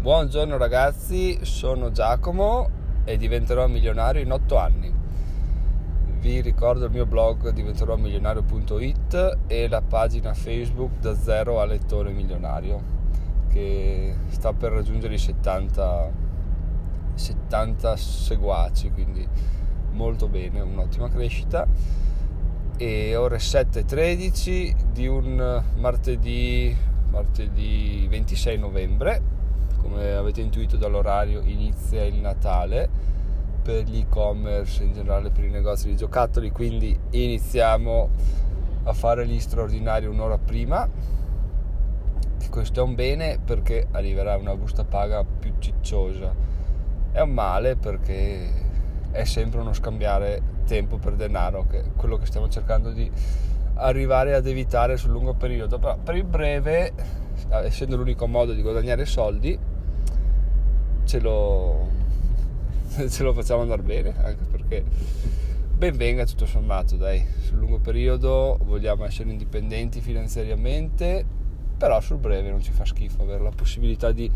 Buongiorno ragazzi, sono Giacomo e diventerò milionario in 8 anni. Vi ricordo il mio blog diventeròmilionario.it e la pagina Facebook da zero a lettore milionario che sta per raggiungere i 70, 70 seguaci, quindi molto bene, un'ottima crescita. E ore 7.13 di un martedì, martedì 26 novembre come avete intuito dall'orario inizia il Natale per gli e-commerce in generale per i negozi di giocattoli quindi iniziamo a fare gli straordinari un'ora prima questo è un bene perché arriverà una busta paga più cicciosa. È un male perché è sempre uno scambiare tempo per denaro che è quello che stiamo cercando di arrivare ad evitare sul lungo periodo. Però per il breve essendo l'unico modo di guadagnare soldi ce lo, ce lo facciamo andare bene, anche perché ben venga tutto sommato, dai, sul lungo periodo vogliamo essere indipendenti finanziariamente, però sul breve non ci fa schifo avere la possibilità di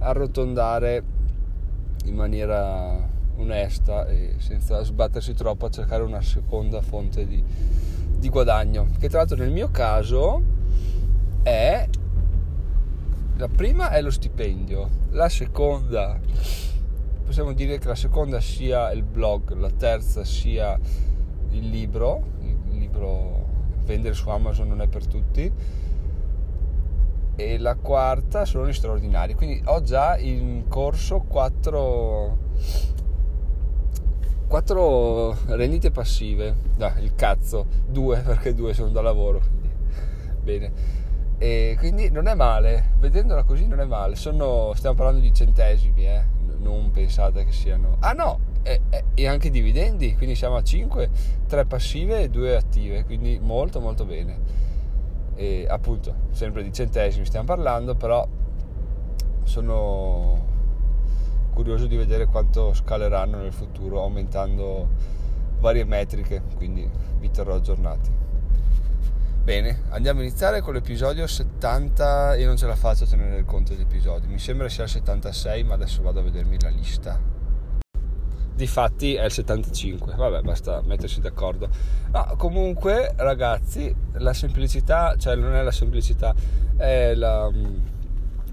arrotondare in maniera onesta e senza sbattersi troppo a cercare una seconda fonte di, di guadagno, che tra l'altro nel mio caso è la prima è lo stipendio, la seconda possiamo dire che la seconda sia il blog, la terza sia il libro, il libro vendere su Amazon non è per tutti e la quarta sono gli straordinari. Quindi ho già in corso quattro, quattro rendite passive. No, il cazzo, due perché due sono da lavoro. Bene e quindi non è male, vedendola così non è male. Sono, stiamo parlando di centesimi, eh? non pensate che siano. Ah no, e, e, anche dividendi, quindi siamo a 5, 3 passive e 2 attive, quindi molto molto bene. E appunto, sempre di centesimi stiamo parlando, però sono curioso di vedere quanto scaleranno nel futuro aumentando varie metriche, quindi vi terrò aggiornati. Bene, andiamo a iniziare con l'episodio 70. Io non ce la faccio a tenere conto degli episodi, mi sembra sia il 76, ma adesso vado a vedermi la lista. Difatti è il 75, vabbè, basta mettersi d'accordo. No, comunque, ragazzi, la semplicità, cioè non è la semplicità, è la,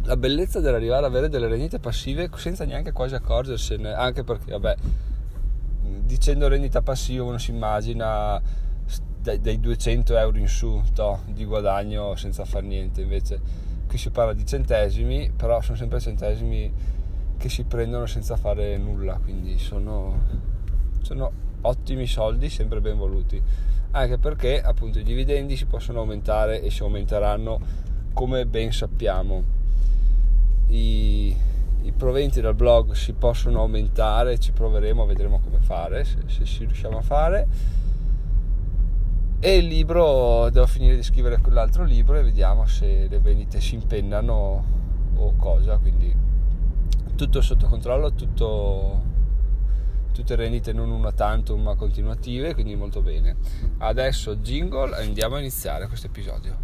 la bellezza dell'arrivare ad avere delle rendite passive senza neanche quasi accorgersene, anche perché, vabbè, dicendo rendita passiva uno si immagina dai, dai 200 euro in su to, di guadagno senza far niente. Invece qui si parla di centesimi però sono sempre centesimi che si prendono senza fare nulla quindi sono, sono ottimi soldi sempre ben voluti. Anche perché appunto i dividendi si possono aumentare e si aumenteranno come ben sappiamo. I, i proventi dal blog si possono aumentare ci proveremo vedremo come fare se, se si riusciamo a fare e il libro devo finire di scrivere quell'altro libro e vediamo se le vendite si impennano o cosa quindi tutto sotto controllo tutto tutte rendite non una tantum ma continuative quindi molto bene. Adesso jingle andiamo a iniziare questo episodio.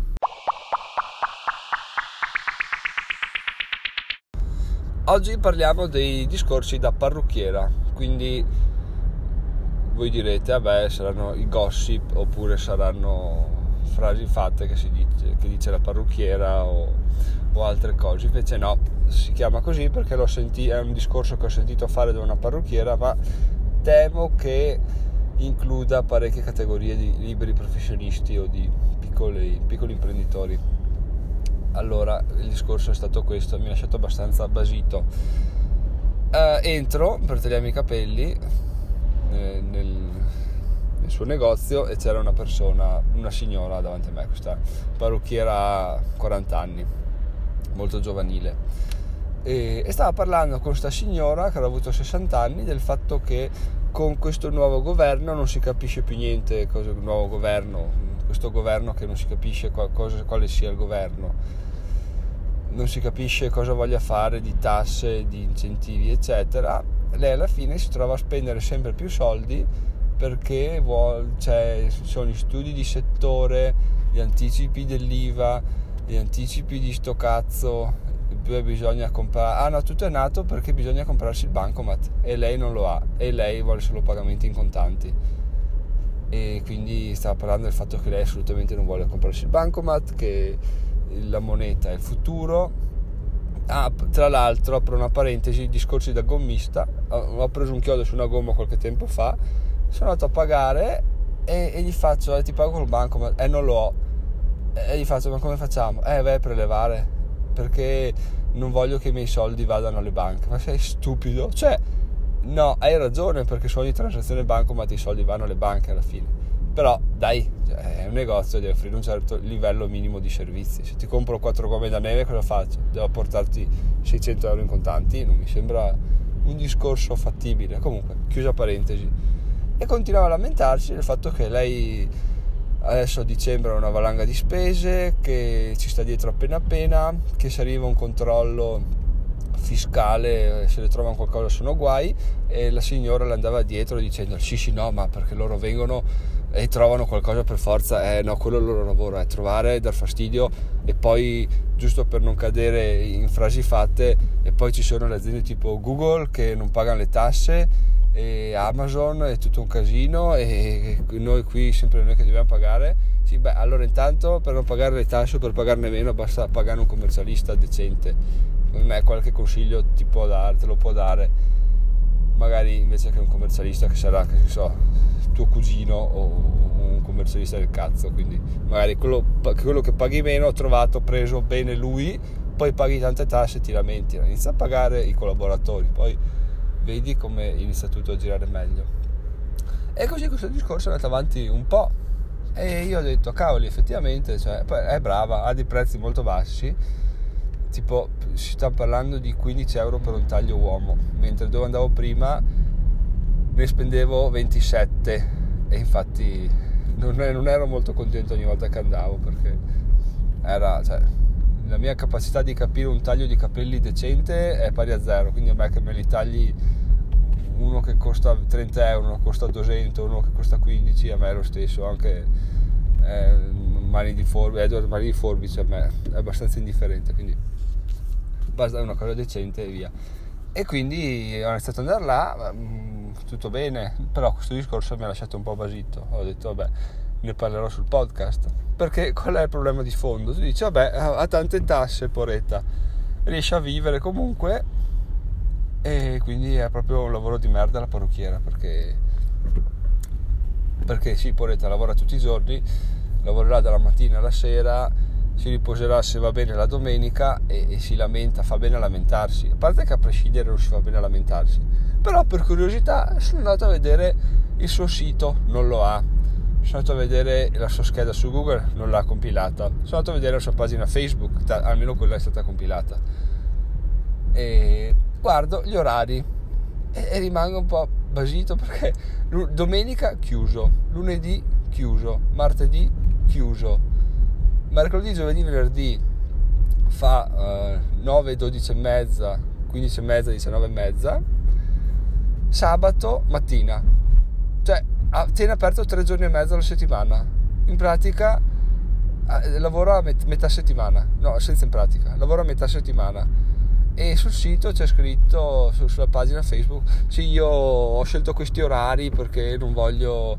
Oggi parliamo dei discorsi da parrucchiera quindi voi direte, vabbè, saranno i gossip oppure saranno frasi fatte che, dice, che dice la parrucchiera o, o, altre cose. Invece no, si chiama così perché senti, è un discorso che ho sentito fare da una parrucchiera, ma temo che includa parecchie categorie di liberi professionisti o di piccoli, piccoli imprenditori. Allora, il discorso è stato questo, mi ha lasciato abbastanza basito. Uh, entro per tagliarmi i capelli nel, nel, suo negozio e c'era una persona, una signora davanti a me, questa parrucchiera 40 anni, molto giovanile. E, e stava parlando con questa signora che aveva avuto 60 anni del fatto che con questo nuovo governo non si capisce più niente cosa il nuovo governo, questo governo che non si capisce cosa, quale sia il governo, non si capisce cosa voglia fare di tasse, di incentivi, eccetera lei alla fine si trova a spendere sempre più soldi perché vuole, cioè, ci sono gli studi di settore, gli anticipi dell'IVA, gli anticipi di sto cazzo, bisogna comprare ah no tutto è nato perché bisogna comprarsi il bancomat e lei non lo ha e lei vuole solo pagamenti in contanti. E quindi stava parlando del fatto che lei assolutamente non vuole comprarsi il bancomat che la moneta è il futuro. Ah, tra l'altro apro una parentesi discorsi da gommista ho preso un chiodo su una gomma qualche tempo fa sono andato a pagare e, e gli faccio eh, ti pago col bancomat e eh, non lo ho e gli faccio ma come facciamo? eh vai a prelevare perché non voglio che i miei soldi vadano alle banche. Ma sei stupido? Cioè, no, hai ragione perché su ogni transazione bancomat i soldi vanno alle banche alla fine. Però dai, cioè, è un negozio, devi offrire un certo livello minimo di servizi. Se ti compro 4 gomme da neve cosa faccio? Devo portarti 600 euro in contanti? Non mi sembra un discorso fattibile. Comunque, chiusa parentesi. E continuava a lamentarsi del fatto che lei adesso a dicembre è una valanga di spese che ci sta dietro appena appena che se arriva un controllo fiscale se le trovano qualcosa sono guai e la signora le andava dietro dicendo sì sì no ma perché loro vengono e trovano qualcosa per forza eh no quello è il loro lavoro è trovare dar fastidio e poi giusto per non cadere in frasi fatte e poi ci sono le aziende tipo Google che non pagano le tasse e Amazon è tutto un casino e noi qui sempre noi che dobbiamo pagare sì, beh, allora intanto per non pagare le tasse o per pagarne meno basta pagare un commercialista decente. Secondo me qualche consiglio ti può dare, te lo può dare magari invece che un commercialista che sarà che so tuo cugino o un commercialista del cazzo quindi magari quello, quello che paghi meno ho trovato preso bene lui poi paghi tante tasse e ti lamenti inizia a pagare i collaboratori poi vedi come inizia tutto a girare meglio. E così questo discorso è andato avanti un po'. E io ho detto, cavoli, effettivamente, cioè, è brava, ha dei prezzi molto bassi, tipo si sta parlando di 15 euro per un taglio uomo, mentre dove andavo prima ne spendevo 27 e infatti non, non ero molto contento ogni volta che andavo perché era, cioè, la mia capacità di capire un taglio di capelli decente è pari a zero, quindi a me che me li tagli uno che costa 30 euro, uno che costa 200, uno che costa 15, a me è lo stesso, anche eh, mani di forbice, Edward mani di forbice a me è abbastanza indifferente, quindi basta una cosa decente e via. E quindi ho iniziato ad andare là, mm, tutto bene, però questo discorso mi ha lasciato un po' basito, ho detto vabbè ne parlerò sul podcast. Perché qual è il problema di fondo? Tu dici, vabbè, ha tante tasse, poretta, riesce a vivere comunque e quindi è proprio un lavoro di merda la parrucchiera perché, perché sì, poretta lavora tutti i giorni, lavorerà dalla mattina alla sera, si riposerà se va bene la domenica e, e si lamenta, fa bene a lamentarsi. A parte che a prescindere non si fa bene a lamentarsi, però per curiosità sono andato a vedere il suo sito, non lo ha sono andato a vedere la sua scheda su Google, non l'ha compilata. Sono andato a vedere la sua pagina Facebook, almeno quella è stata compilata. E guardo gli orari e, e rimango un po' basito perché domenica chiuso, lunedì chiuso, martedì chiuso, mercoledì, giovedì, venerdì fa uh, 9, 12 e mezza, 15 e mezza, 19 e mezza, sabato mattina. Cioè, tiene aperto tre giorni e mezzo alla settimana. In pratica lavora a met- metà settimana, no, senza in pratica, lavora a metà settimana. E sul sito c'è scritto su, sulla pagina Facebook: Sì, io ho scelto questi orari perché non voglio,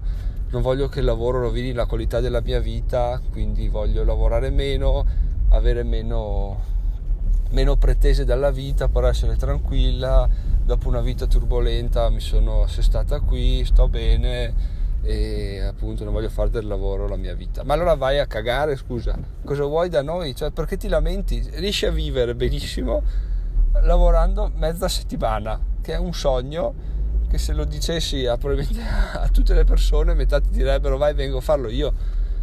non voglio che il lavoro rovini la qualità della mia vita, quindi voglio lavorare meno, avere meno, meno pretese dalla vita per essere tranquilla dopo una vita turbolenta mi sono assestata qui, sto bene e appunto non voglio fare del lavoro la mia vita. Ma allora vai a cagare, scusa, cosa vuoi da noi? Cioè, perché ti lamenti? Riesci a vivere benissimo lavorando mezza settimana, che è un sogno che se lo dicessi a, a tutte le persone metà ti direbbero vai vengo a farlo io.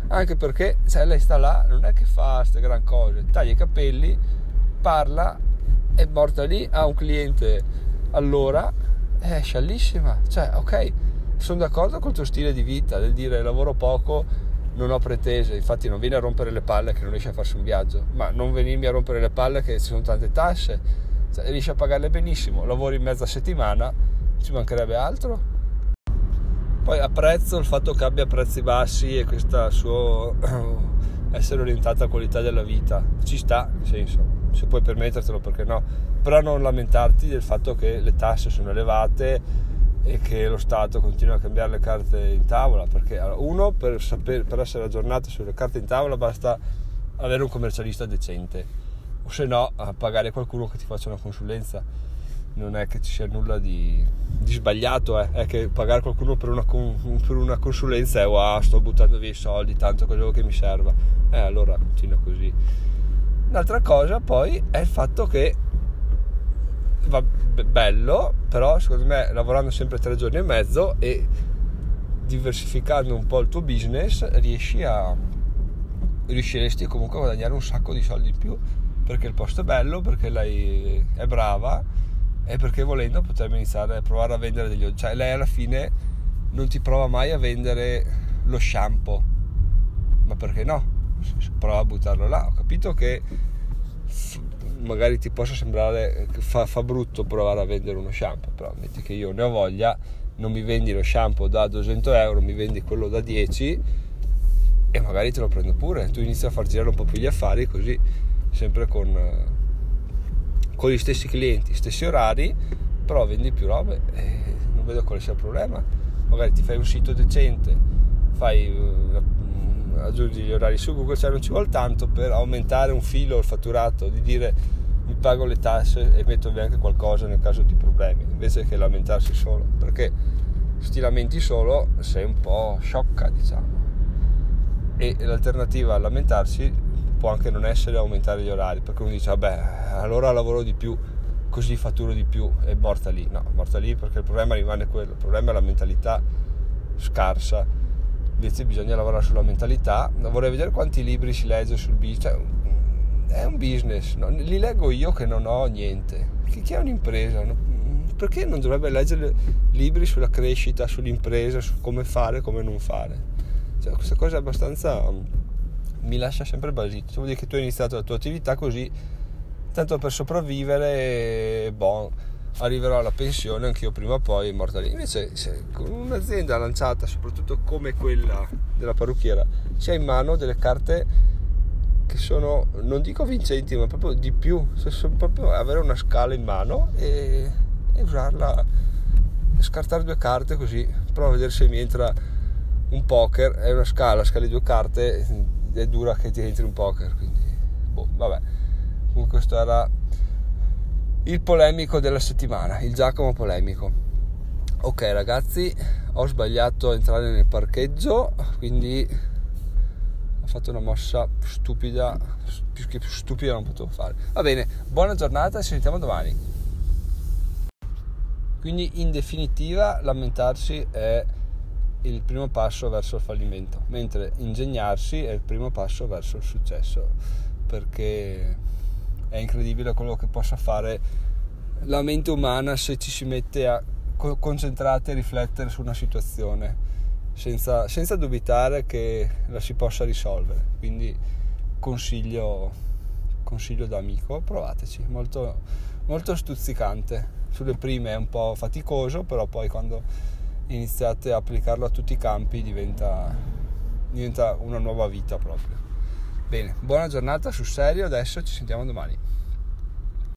Anche perché se lei sta là non è che fa queste gran cose, taglia i capelli, parla, è morta lì, ha un cliente allora è sciallissima. Cioè, ok, sono d'accordo col tuo stile di vita, del dire lavoro poco, non ho pretese, infatti non vieni a rompere le palle che non riesci a farsi un viaggio, ma non venirmi a rompere le palle che ci sono tante tasse, cioè, riesci a pagarle benissimo, lavori mezza settimana, ci mancherebbe altro. Poi apprezzo il fatto che abbia prezzi bassi e questo suo essere orientato alla qualità della vita, ci sta, nel senso se puoi permettertelo perché no, però non lamentarti del fatto che le tasse sono elevate e che lo Stato continua a cambiare le carte in tavola, perché uno per, sapere, per essere aggiornato sulle carte in tavola basta avere un commercialista decente, o se no pagare qualcuno che ti faccia una consulenza. Non è che ci sia nulla di, di sbagliato, eh. è che pagare qualcuno per una, per una consulenza è wow, sto buttando via i soldi, tanto quello che mi serva. Eh, allora continua così. Un'altra cosa poi è il fatto che va bello, però secondo me lavorando sempre tre giorni e mezzo e diversificando un po' il tuo business riesci a riusciresti comunque a guadagnare un sacco di soldi in più perché il posto è bello, perché lei è brava e perché volendo potrebbe iniziare a provare a vendere degli oggetti. Cioè lei alla fine non ti prova mai a vendere lo shampoo, ma perché no? Prova a buttarlo là. Ho capito che magari ti possa sembrare fa, fa brutto provare a vendere uno shampoo, però metti che io ne ho voglia, non mi vendi lo shampoo da 200 euro, mi vendi quello da 10 e magari te lo prendo pure, tu inizi a far girare un po' più gli affari così, sempre con, con gli stessi clienti, stessi orari, però vendi più robe e non vedo quale sia il problema. Magari ti fai un sito decente, fai aggiungi gli orari su Google, cioè non ci vuole tanto per aumentare un filo il fatturato, di dire mi pago le tasse e metto via anche qualcosa nel caso di problemi, invece che lamentarsi solo, perché se ti lamenti solo sei un po' sciocca, diciamo. E l'alternativa a lamentarsi può anche non essere aumentare gli orari, perché uno dice vabbè, allora lavoro di più, così fatturo di più e morta lì. No, morta lì perché il problema rimane quello, il problema è la mentalità scarsa invece bisogna lavorare sulla mentalità. Vorrei vedere quanti libri si legge sul business. Cioè, è un business, no? li leggo io che non ho niente. Chi è un'impresa? Perché non dovrebbe leggere libri sulla crescita, sull'impresa, su come fare, come non fare? Cioè, questa cosa è abbastanza. Mi lascia sempre basito. Cioè, vuol dire che tu hai iniziato la tua attività così, tanto per sopravvivere, boh arriverò alla pensione anch'io prima o poi morta lì. Invece se con un'azienda lanciata soprattutto come quella della parrucchiera si ha in mano delle carte che sono, non dico vincenti, ma proprio di più, proprio avere una scala in mano e, e usarla, scartare due carte così, prova a vedere se mi entra un poker, è una scala, scali due carte, è dura che ti entri un poker, quindi boh, vabbè. Comunque questo era il polemico della settimana, il Giacomo polemico. Ok ragazzi, ho sbagliato a entrare nel parcheggio, quindi ho fatto una mossa stupida, più che più stupida non potevo fare. Va bene, buona giornata, ci sentiamo domani. Quindi in definitiva lamentarsi è il primo passo verso il fallimento, mentre ingegnarsi è il primo passo verso il successo, perché è incredibile quello che possa fare la mente umana se ci si mette a concentrarti a riflettere su una situazione senza, senza dubitare che la si possa risolvere. Quindi consiglio, consiglio da amico provateci molto, molto stuzzicante. Sulle prime è un po' faticoso però poi quando iniziate a applicarlo a tutti i campi diventa, diventa una nuova vita proprio Bene, buona giornata sul serio, adesso ci sentiamo domani.